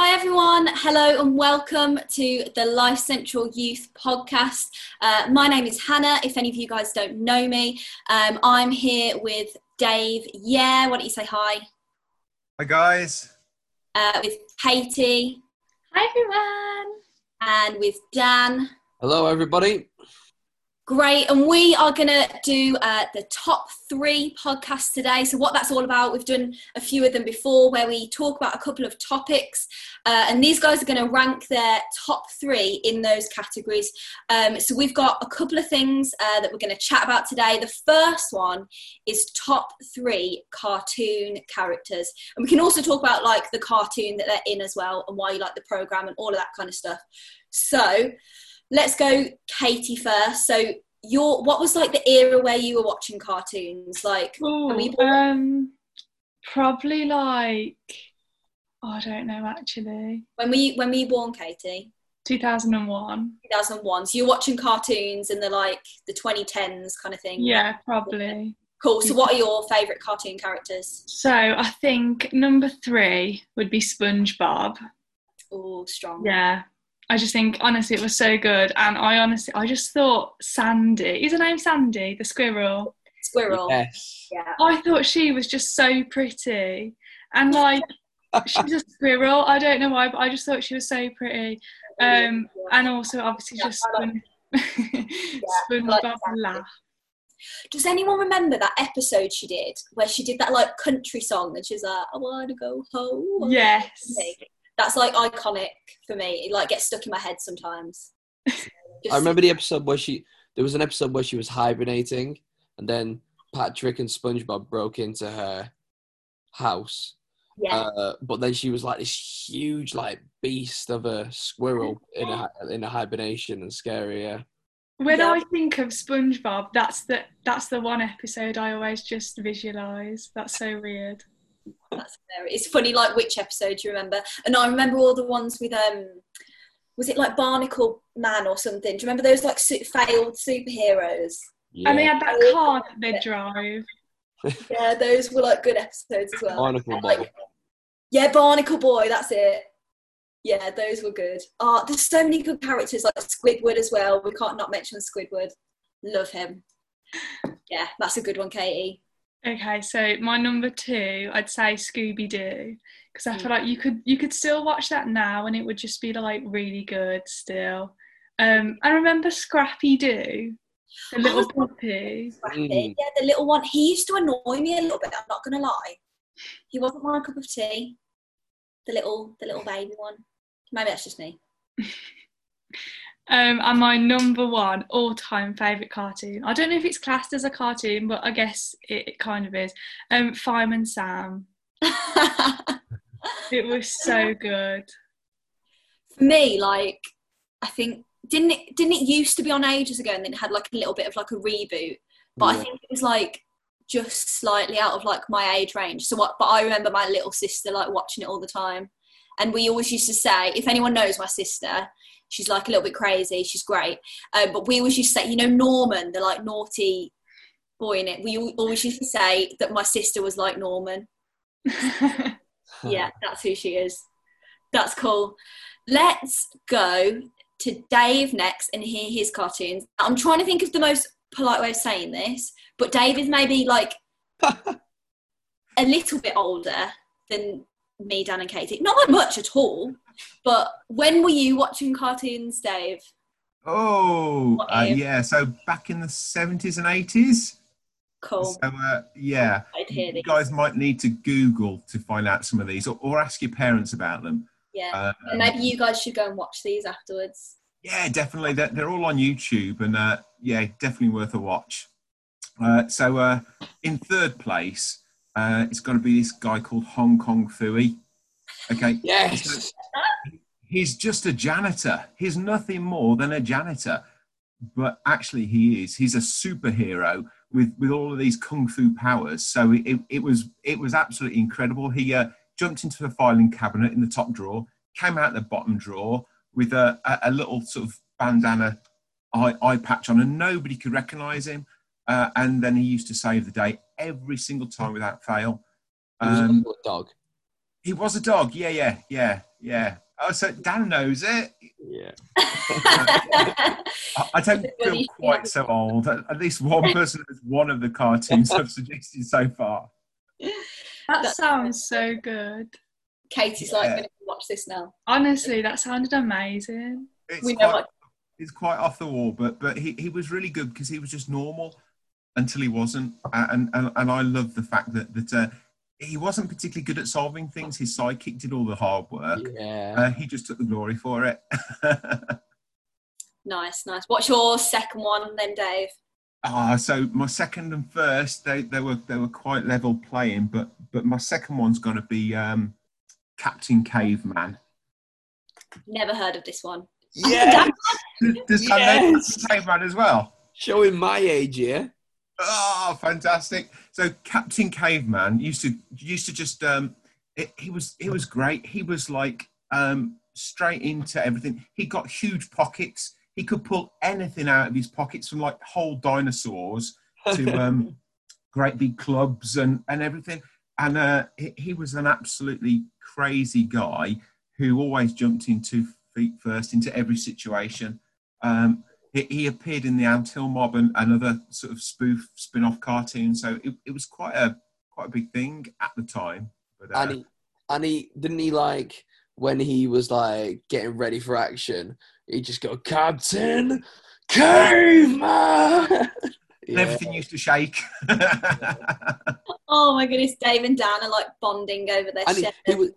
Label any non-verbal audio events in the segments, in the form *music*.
Hi, everyone. Hello, and welcome to the Life Central Youth podcast. Uh, my name is Hannah. If any of you guys don't know me, um, I'm here with Dave. Yeah, why don't you say hi? Hi, guys. Uh, with Katie. Hi, everyone. And with Dan. Hello, everybody. Great, and we are going to do uh, the top three podcasts today. So, what that's all about, we've done a few of them before where we talk about a couple of topics, uh, and these guys are going to rank their top three in those categories. Um, so, we've got a couple of things uh, that we're going to chat about today. The first one is top three cartoon characters, and we can also talk about like the cartoon that they're in as well, and why you like the program, and all of that kind of stuff. So, let's go Katie first. So your what was like the era where you were watching cartoons? Like Ooh, we um probably like oh, I don't know actually. When we when were you born, Katie? 2001. 2001. So you're watching cartoons in the like the 2010s kind of thing. Yeah, probably. Cool. So what are your favourite cartoon characters? So I think number three would be SpongeBob. Oh, strong. Yeah, I just think honestly it was so good, and I honestly I just thought Sandy is her name Sandy the squirrel. Squirrel. Yes. Yeah. I thought she was just so pretty, and like she's a *laughs* squirrel. I don't know why, but I just thought she was so pretty. Um, and also obviously Yeah, just I like- Spon- *laughs* I like laugh. Does anyone remember that episode she did where she did that like country song and she's like, I wanna go home. Yes. That's like iconic for me. It like gets stuck in my head sometimes. *laughs* Just- I remember the episode where she there was an episode where she was hibernating and then Patrick and SpongeBob broke into her house. Yeah. Uh, but then she was like this huge like beast of a squirrel in a in a hibernation and scary. Yeah. When Yeah. I think of SpongeBob, that's the that's the one episode I always just visualize. That's so weird. That's hilarious. It's funny, like which episode do you remember. And I remember all the ones with um, was it like Barnacle Man or something? Do you remember those like su- failed superheroes? yeah. And they had that Yeah. car that they drive. *laughs* Yeah, those were like good episodes as well. Barnacle And, Boy. like, yeah, Barnacle Boy. That's it. Yeah, those were good. Ah, there's so many good characters like Squidward as well. We can't not mention Squidward. Love him. Yeah, that's a good one, Katie. Okay, so my number two, I'd say Scooby Doo, because I Mm. feel like you could you could still watch that now, and it would just be like really good still. Um, I remember Scrappy Doo, the little Oh, puppy. Scrappy. Mm. Yeah, the little one. He used to annoy me a little bit. I'm not gonna lie. He wasn't my cup of tea. The little, the little baby one. Maybe that's just me. *laughs* Um, and my number one all-time favorite cartoon. I don't know if it's classed as a cartoon, but I guess it, it kind of is. Um, Fireman Sam. *laughs* It was so good. For me, like, I think didn't it didn't it used to be on ages ago, and then it had like a little bit of like a reboot. But I think it was like just slightly out of like my age range. So what? But I remember my little sister like watching it all the time, and we always used to say, if anyone knows my sister, she's like a little bit crazy. She's great, um, but we always used to say, you know, Norman, the like naughty boy in it. We always used to say that my sister was like Norman. *laughs* Yeah, that's who she is. That's cool. Let's go to Dave next and hear his cartoons. I'm trying to think of the most polite way of saying this, but Dave is maybe like *laughs* a little bit older than me, Dan, and Katie. Not by much at all. But when were you watching cartoons, Dave? Oh, uh, yeah. So back in the 70s and 80s. Cool. So, uh, yeah. I'd hear You guys might need to Google to find out some of these or, or ask your parents about them. Yeah. Uh, And maybe you guys should go and watch these afterwards. yeah, definitely. They're, they're all on YouTube and, uh, yeah, definitely worth a watch. Uh, so, uh, in third place, uh, it's got to be this guy called Hong Kong Phooey. Okay. Yes. he's just a janitor. He's nothing more than a janitor. But actually, he is. He's a superhero with, with all of these kung fu powers. So it, it was it was absolutely incredible. He uh, jumped into the filing cabinet in the top drawer, came out the bottom drawer with a, a, a little sort of bandana eye, eye patch on, and nobody could recognise him. Uh, and then he used to save the day every single time without fail. It was Um, a dog. he was a dog. Yeah, yeah, yeah. yeah. Oh, so Dan knows it. Yeah. I, *laughs* I don't feel quite so old. At, at least one *laughs* person has one of the cartoons I've suggested so far. That sounds so good. Katie's like, Yeah. I'm going to watch this now. Honestly, that sounded amazing. It's We know quite, what. it's quite off the wall, but but he, he was really good because he was just normal until he wasn't, and and, and I love the fact that that uh, he wasn't particularly good at solving things. His sidekick did all the hard work. Yeah. Uh, he just took the glory for it. *laughs* Nice, nice. What's your second one then, Dave? Ah, so my second and first, they, they were they were quite level playing, but but my second one's going to be um, Captain Caveman. Never heard of this one. Yes. *laughs* Does that name Yes. Captain Caveman as well? Showing my age here. Oh, fantastic! So Captain Caveman used to used to just um, it, he was he was great. He was like um, straight into everything. He got huge pockets. He could pull anything out of his pockets, from like whole dinosaurs to *laughs* um, great big clubs and and everything. And uh, he, he was an absolutely crazy guy who always jumped into feet first into every situation. Um, he, he appeared in the Anthill Mob and another sort of spoof spin-off cartoon, so it, it was quite a quite a big thing at the time. But uh, And he, and he didn't he like when he was like getting ready for action, he just go Captain Caveman. *laughs* and yeah. everything used to shake. *laughs* Oh my goodness, Dave and Dan are like bonding over their and he, he was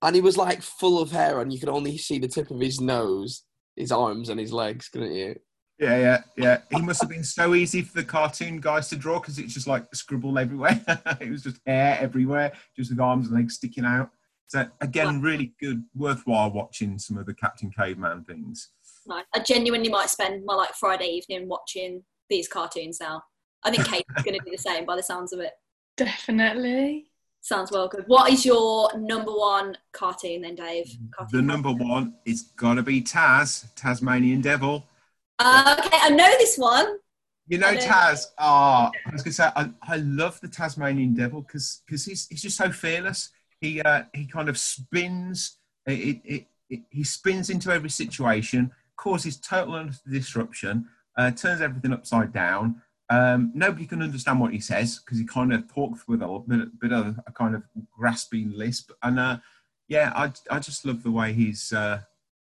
and he was like full of hair and you could only see the tip of his nose, his arms and his legs, couldn't you? yeah, yeah, yeah. He must have been so easy for the cartoon guys to draw because it's just like scribble everywhere. *laughs* it was just hair everywhere, just with arms and legs sticking out. So again, really good, worthwhile watching some of the Captain Caveman things. Nice. I genuinely might spend my like Friday evening watching these cartoons now. I think Katie's going to do the same by the sounds of it. *laughs* Definitely. Sounds well good. What is your number one cartoon then, Dave? The Cartoon number one, it's got to be Taz, Tasmanian Devil. Uh, okay, I know this one. You know know. Taz. Ah, I was gonna say I, I love the Tasmanian Devil because he's he's just so fearless. He uh, he kind of spins. It, it, it, he spins into every situation, causes total disruption, uh, turns everything upside down. Um, nobody can understand what he says because he kind of talks with a bit, bit of a kind of grasping lisp. And uh, yeah, I I just love the way he's uh,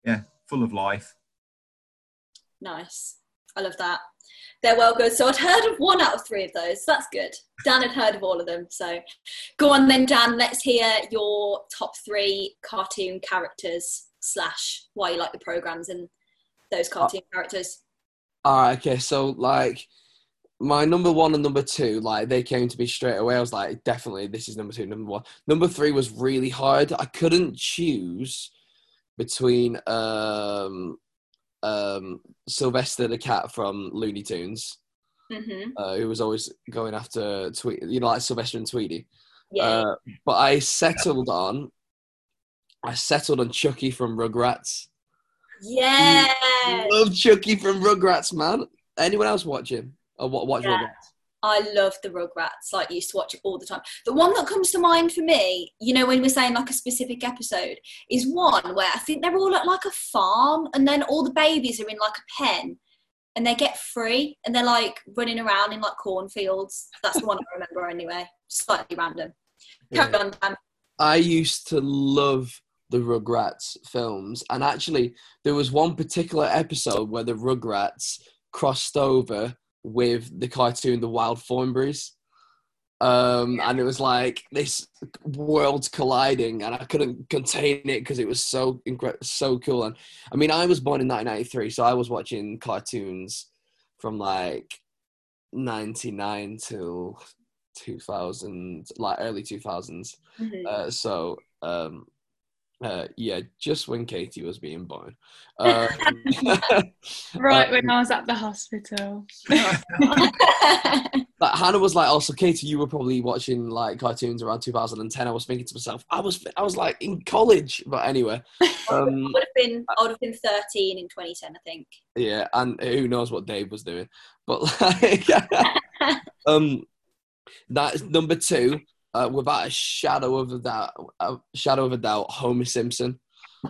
yeah full of life. Nice. I love that. They're well good. So I'd heard of one out of three of those. That's good. Dan had heard of all of them. So go on then, Dan. Let's hear your top three cartoon characters slash why you like the programs and those cartoon characters. Alright, okay, so like my number one and number two, like they came to me straight away. I was like, definitely this is number two, number one. Number three was really hard. I couldn't choose between um um Sylvester the cat from Looney Tunes, hmm uh, who was always going after Tweety, you know, like Sylvester and Tweety. Yeah. Uh, but I settled on I settled on Chucky from Rugrats. yeah. Love Chucky from Rugrats, man. Anyone else watching? Or what watch Yeah. Rugrats? I love the Rugrats. Like, used to watch it all the time. The one that comes to mind for me, you know, when we're saying like a specific episode, is one where I think they're all at like a farm, and then all the babies are in like a pen, and they get free, and they're like running around in like cornfields. That's the one I remember anyway. Slightly random. Carry on, Dan. I used to love the Rugrats films, and actually, there was one particular episode where the Rugrats crossed over with the cartoon The Wild Thornberrys. Um, and it was like this worlds colliding, and I couldn't contain it because it was so incre- so cool. And I mean, I was born in 1993, so I was watching cartoons from like 99 till 2000, like early 2000s. Mhm. Uh, so um, uh, yeah, just when Katie was being born. *laughs* Um, *laughs* Right uh, when I was at the hospital. *laughs* but Hannah was like, also Katie, you were probably watching like cartoons around 2010. I was thinking to myself, I was I was like in college, but anyway, um, I would have been I would have been 13 in 2010, I think. yeah, and who knows what Dave was doing, but like, um, that's number two. Uh, without a shadow of a doubt, a shadow of a doubt, Homer Simpson. I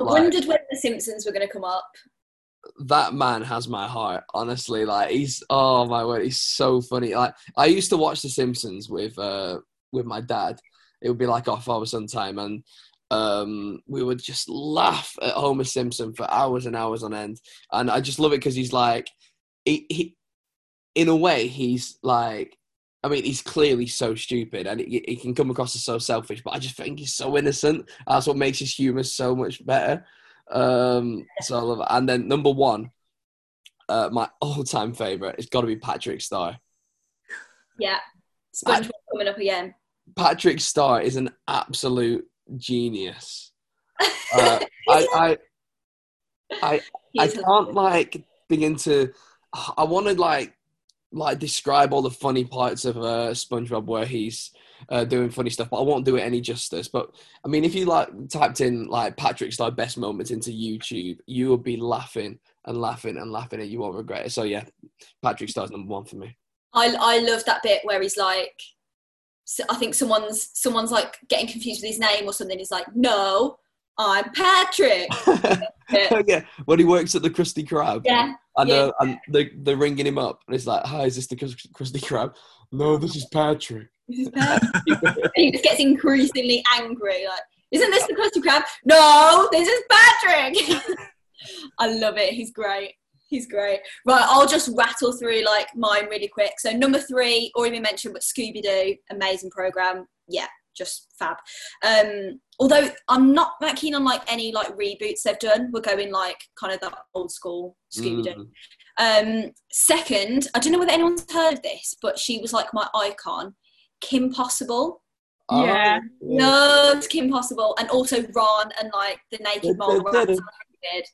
Like, wondered when the Simpsons were going to come up. that man has my heart. Honestly, like he's oh my word, he's so funny. Like I used to watch The Simpsons with uh with my dad. It would be like off our Sun time, and um we would just laugh at Homer Simpson for hours and hours on end. And I just love it because he's like he, he in a way he's like I mean, he's clearly so stupid, and he, he can come across as so selfish. But I just think he's so innocent. That's what makes his humor so much better. Um, so I love it. And then number one, uh, my all-time favorite, it's got to be Patrick Star. Yeah. SpongeBob coming up again. Patrick Star is an absolute genius. *laughs* Uh, I, I, I, I can't like begin to. I want to like like describe all the funny parts of uh, SpongeBob where he's uh, doing funny stuff, but I won't do it any justice. But I mean, if you like typed in like Patrick Star best moments into YouTube, you will be laughing and laughing and laughing, and you won't regret it. So yeah, Patrick Star's number one for me. I I love that bit where he's like, so I think someone's someone's like getting confused with his name or something. He's like, no, I'm Patrick. *laughs* Yeah, when he works at the Krusty Krab. Yeah, And, Yeah. uh, and they, they're ringing him up, and it's like, "Hi, is this the Krus- Krusty Krab?" No, this is Patrick. this is Patrick. *laughs* he just gets increasingly angry. Like, isn't this the Krusty Krab? No, this is Patrick. *laughs* I love it. He's great. He's great. Right, I'll just rattle through like mine really quick. So number three, already been mentioned, but Scooby Doo, amazing program. Yeah, just fab. Um, although I'm not that keen on like any like reboots they've done. We're going like kind of that old school Scooby Doo. Mm. Um, second, I don't know whether anyone's heard of this, but she was like my icon, Kim Possible. Oh, Yeah. Loved Kim Possible, and also Ron and like the Naked Mole. Ron, that's what I did.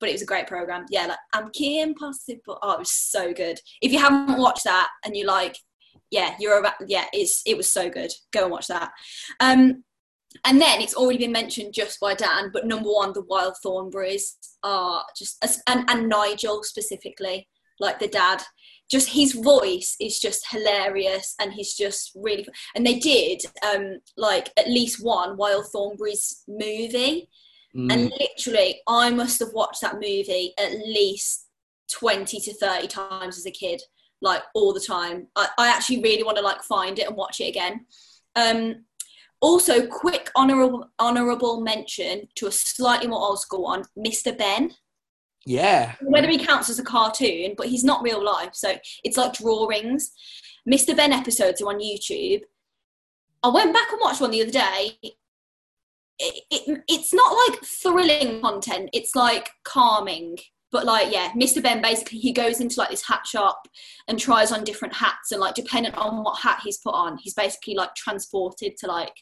But it was a great program. Yeah, like I'm Kim Possible. Oh, it was so good. If you haven't watched that and you like, yeah, you're about, yeah, it's it was so good. Go and watch that. Um, and then it's already been mentioned just by Dan, but number one, the Wild Thornberrys are just, and, and Nigel specifically, like the dad. Just his voice is just hilarious, and he's just really. And they did um like at least one Wild Thornberrys movie, Mm. and literally I must have watched that movie at least twenty to thirty times as a kid, like all the time. I, I actually really want to like find it and watch it again. Um, also, quick honorable honorable mention to a slightly more old school one, Mr. Benn. yeah. Whether he counts as a cartoon, but he's not real life, so it's like drawings. Mr. Benn episodes are on YouTube. I went back and watched one the other day. It, it, it's not like thrilling content. It's like calming, but like yeah, Mr. Benn basically he goes into like this hat shop and tries on different hats, and like dependent on what hat he's put on, he's basically like transported to like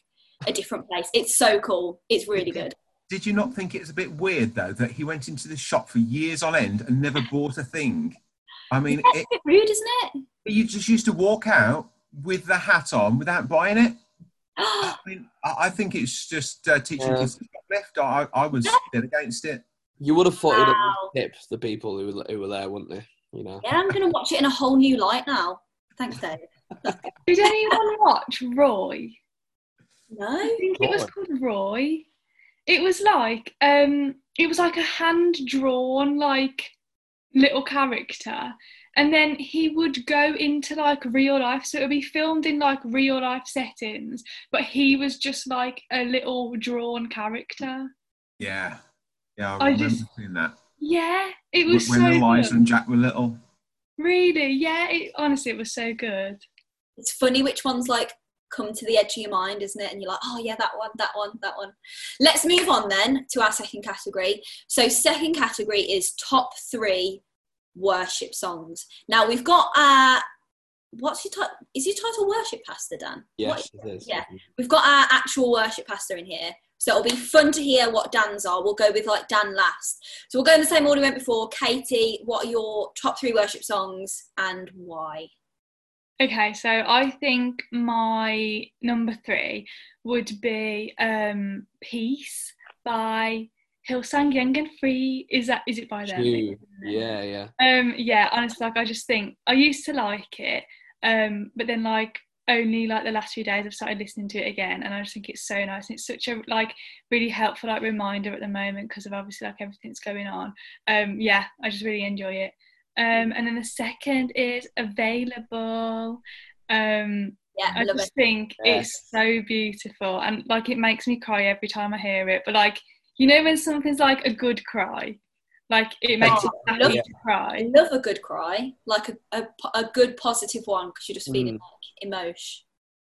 a different place. It's so cool. It's really good. Did you not think it was a bit weird though that he went into the shop for years on end and never bought a thing? I mean, That's it, a bit rude, isn't it? you just used to walk out with the hat on without buying it. *gasps* I mean, I, I think it's just uh, teaching Yeah. kids to shoplift. I, I was dead against it. You would have thought he'd Wow. have tipped the people who were, who were there, wouldn't they? You know. Yeah, I'm gonna watch it in a whole new light now. Thanks, Dave. *laughs* Did anyone watch Roy? No. I think it was Roy. called Roy. It was like um it was like a hand drawn like little character and then he would go into like real life so it would be filmed in like real life settings but he was just like a little drawn character Yeah, yeah, I, I remember just- seeing that yeah it was when so Eliza good. and Jack were little. really yeah it, honestly it was so good It's funny which ones like come to the edge of your mind, isn't it? And you're like, oh yeah, that one, that one, that one. Let's move on then to our second category. So second category is top three worship songs. Now we've got uh what's your title? Is your title worship pastor, Dan? Yes, What- it is. yeah. We've got our actual worship pastor in here. So it'll be fun to hear what Dan's are. We'll go with like Dan last. So we'll go in the same order we went before. Katie, what are your top three worship songs and why? Okay, so I think my number three would be um, "Peace" by Hillsong Young and Free. Is that is it by them? Yeah, yeah. Um, yeah. Honestly, like I just think I used to like it, um, but then like only like the last few days I've started listening to it again, and I just think it's so nice. And it's such a like really helpful like reminder at the moment because of obviously like everything's going on. Um, yeah, I just really enjoy it. Um, and then the second is available. Um, Yeah, I I love just it. think it's so beautiful and like it makes me cry every time I hear it. But like you know when something's like a good cry, like it makes Oh, you happy love to I cry. love a good cry, like a, a, a good positive one because you're just feeling Mm. like emotion.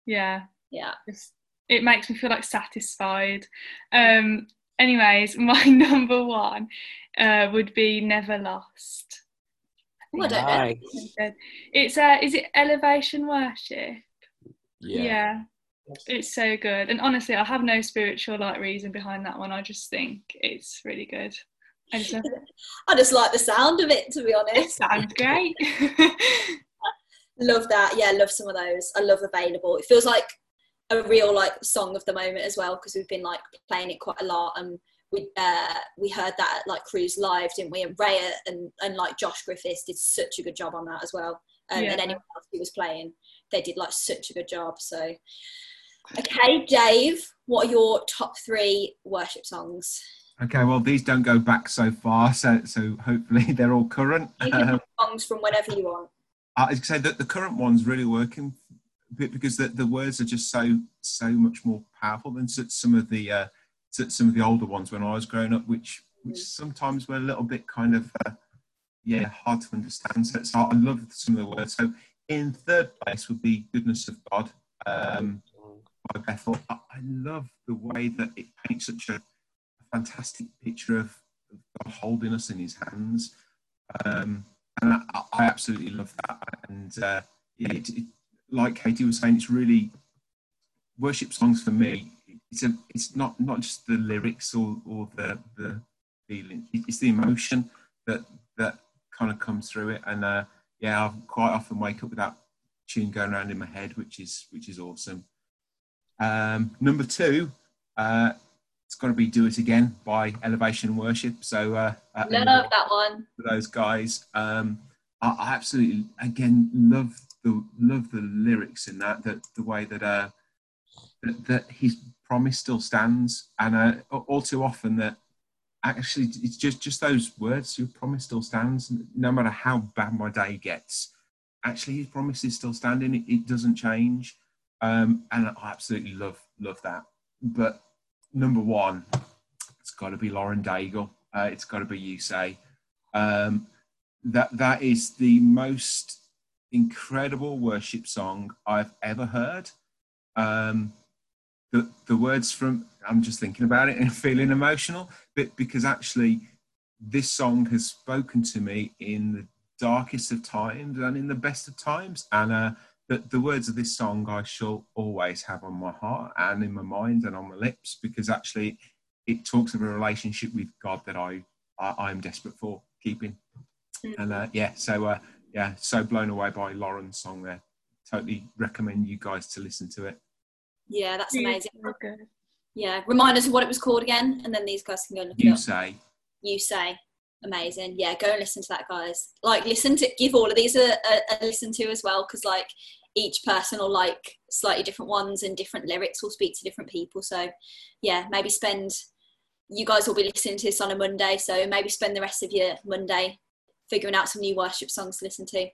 Yeah, Yeah. just it makes me feel like satisfied. Um. Anyways, *laughs* my number one uh, would be Never Lost. Oh, Nice. It's uh, is it Elevation Worship? Yeah. It's so good. And honestly, I have no spiritual like reason behind that one. I just think it's really good. I just. *laughs* I just like the sound of it, to be It honest. sounds great. *laughs* love that. Yeah, love some of those. I love Available. It feels like a real like song of the moment as well because we've been like playing it quite a lot and we uh we heard that at like Cruise Live, didn't we? And Raya and, and like Josh Griffiths did such a good job on that as well. Um, Yeah. And anyone else who was playing, they did like such a good job. So okay, Dave, what are your top three worship songs? Okay, well these don't go back so far, so so hopefully *laughs* they're all current. You can Um, songs from whenever you want. I say that the current one's really working because the, the words are just so so much more powerful than some of the uh, some of the older ones when I was growing up, which which sometimes were a little bit kind of uh, yeah hard to understand. So, so I love some of the words. So in third place would be "Goodness of God" um, by Bethel. I, I love the way that it paints such a fantastic picture of, of God holding us in His hands. Um, and I, absolutely love that. And uh, it, it, like Katie was saying, it's really worship songs for me. It's a, it's not not just the lyrics or, or the the feeling. It's the emotion that that kind of comes through it. And uh, yeah, I quite often wake up with that tune going around in my head, which is which is awesome. Um, number two, uh, it's got to be "Do It Again" by Elevation Worship. So uh, uh, Love that one. for those guys. Um, I, I absolutely again love the love the lyrics in that. That the way that uh, that, that his promise still stands, and uh, all too often that actually it's just just those words. Your promise still stands, no matter how bad my day gets. Actually, his promise is still standing. It, it doesn't change, um, and I absolutely love love that. But number one, it's got to be Lauren Daigle. Uh, it's got to be you say. Um, that that is the most incredible worship song I've ever heard. Um, the the words from I'm just thinking about it and *laughs* feeling emotional, but because actually this song has spoken to me in the darkest of times and in the best of times, and uh, the, the words of this song I shall always have on my heart and in my mind and on my lips because actually it talks of a relationship with God that I, I I'm desperate for keeping. And uh, yeah, so uh, yeah, so blown away by Lauren's song there. Totally recommend you guys to listen to it. Yeah, that's amazing. So good. Yeah, remind us of what it was called again, and then these guys can go and look it You say, You say, amazing. Yeah, go and listen to that, guys. Like, listen to, give all of these a, a, a listen to as well, because like each person will like slightly different ones, and different lyrics will speak to different people. So, yeah, maybe spend. You guys will be listening to this on a Monday, so maybe spend the rest of your Monday figuring out some new worship songs to listen to.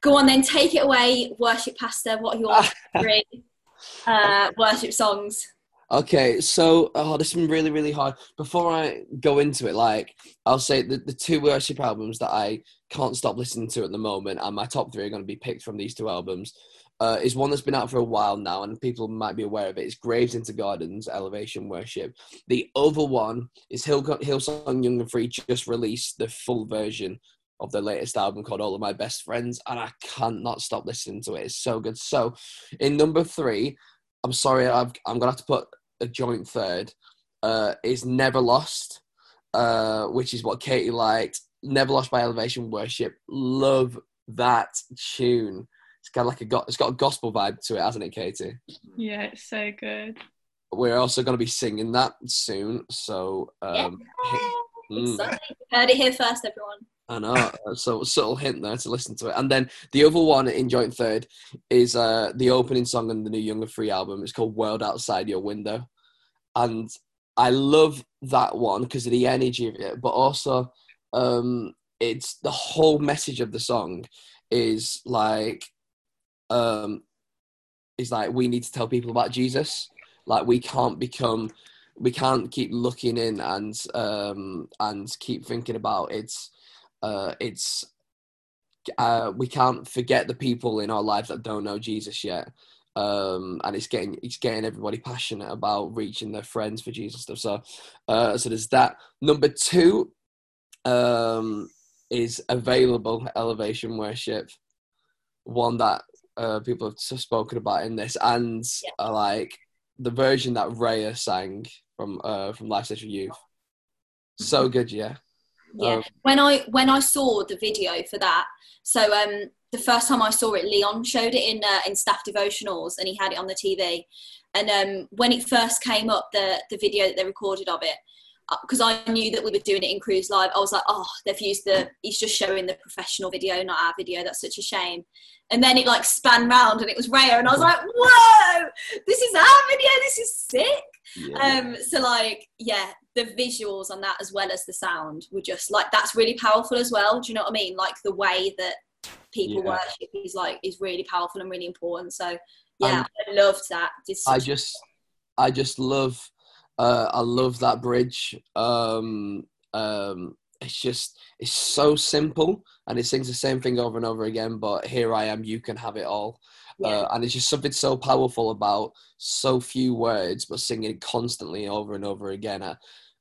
Go on, then take it away, worship pastor. What are your three uh, worship songs? Okay, so oh, this has been really, really hard. Before I go into it, like I'll say the, the two worship albums that I can't stop listening to at the moment, and my top three are going to be picked from these two albums. Uh, is one that's been out for a while now, and people might be aware of it. It's Graves into Gardens, Elevation Worship. The other one is Hill, Hillsong Young and Free just released the full version of their latest album called All of My Best Friends, and I cannot stop listening to it. It's so good. So, in number three, I'm sorry, I've, I'm gonna have to put a joint third. Uh, is Never Lost, uh, which is what Katie liked. Never Lost by Elevation Worship. Love that tune. It's got like a go- it's got a gospel vibe to it, hasn't it, Katie? Yeah, it's so good. We're also going to be singing that soon. So, um, mm, Exciting. You heard it here first, everyone. I know. so subtle hint there to listen to it. And then the other one in joint third is uh, the opening song on the new Young and Free album. It's called World Outside Your Window. And I love that one because of the energy of it, but also um, it's the whole message of the song is like um, is like we need to tell people about Jesus. Like we can't become we can't keep looking in and um, and keep thinking about it's uh, it's uh, we can't forget the people in our lives that don't know Jesus yet. Um, and it's getting it's getting everybody passionate about reaching their friends for Jesus stuff. So, uh, so there's that. Number two um, is available elevation worship, one that uh, people have spoken about in this, and yeah. uh, like the version that Raya sang from uh, from Life Central Youth. So good, yeah. Yeah. Um, when I when I saw the video for that, so um, the first time I saw it, Leon showed it in uh, in staff devotionals, and he had it on the TV. And um, when it first came up, the the video that they recorded of it, because uh, I knew that we were doing it in Cruise Live, I was like, oh, they've used the, he's just showing the professional video, not our video. That's such a shame. And then it like span round and it was Raya, and I was like, whoa, this is our video. This is sick. Yeah. Um, so like, yeah, the visuals on that as well as the sound were just like that's really powerful as well. Do you know what I mean? Like the way that people yeah. worship is like is really powerful and really important. So yeah, I loved that. I just, I just love uh, I love that bridge. Um, um, it's just it's so simple, and it sings the same thing over and over again. But here I am, you can have it all. Yeah. Uh, and it's just something so powerful about so few words, but singing constantly over and over again. Uh,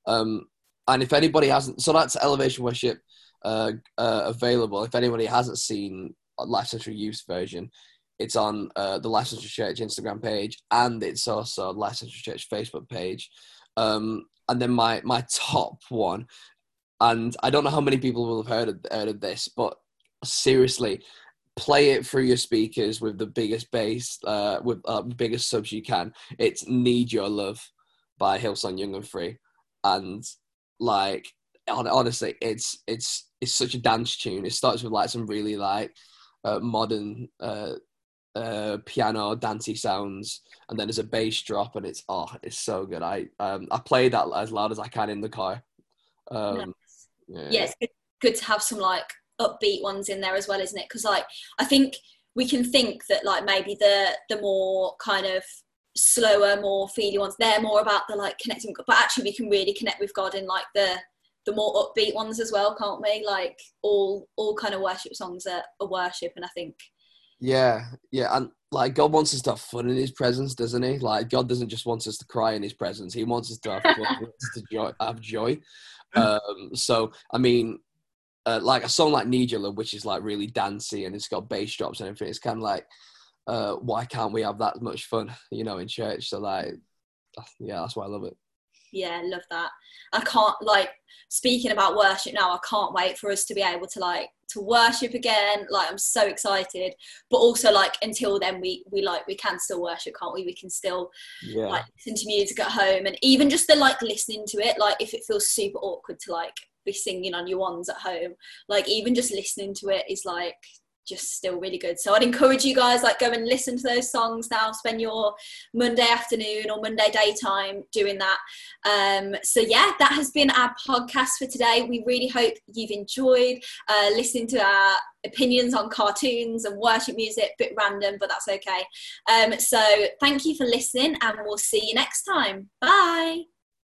um, and if anybody hasn't, so that's Elevation Worship uh, uh, available. If anybody hasn't seen Life Central Youth version, it's on uh, the Life Central Church Instagram page, and it's also Life Central Church Facebook page. Um, and then my my top one, and I don't know how many people will have heard of, heard of this, but seriously, play it through your speakers with the biggest bass, uh, with uh, biggest subs you can. It's "Need Your Love" by Hillsong Young and Free, and like honestly, it's it's it's such a dance tune. It starts with like some really like uh, modern uh, uh, piano dancey sounds, and then there's a bass drop, and it's oh, it's so good. I um I play that as loud as I can in the car. Um, nice. yeah. yeah, good, good to have some like upbeat ones in there as well, isn't it? Because like I think we can think that like maybe the the more kind of slower, more feely ones, they're more about the like connecting, but actually we can really connect with God in like the the more upbeat ones as well, can't we? Like all all kind of worship songs are, are worship, and I think yeah, yeah, and like God wants us to have fun in His presence, doesn't He? Like God doesn't just want us to cry in His presence; He wants us to have fun, to joy, have joy. *laughs* Um, so, I mean, uh, like a song like Need Your Love, which is like really dancey and it's got bass drops and everything. It's kind of like, uh, why can't we have that much fun, *laughs* you know, in church? So, like, yeah, that's why I love it yeah love that i can't like speaking about worship now i can't wait for us to be able to like to worship again like i'm so excited but also like until then we we like we can still worship can't we we can still yeah. like listen to music at home and even just the like listening to it like if it feels super awkward to like be singing on your ones at home like even just listening to it is like just still really good. So I'd encourage you guys like go and listen to those songs now. Spend your Monday afternoon or Monday daytime doing that. Um, so yeah, that has been our podcast for today. We really hope you've enjoyed uh, listening to our opinions on cartoons and worship music. Bit random, but that's okay. Um, so thank you for listening, and we'll see you next time. Bye.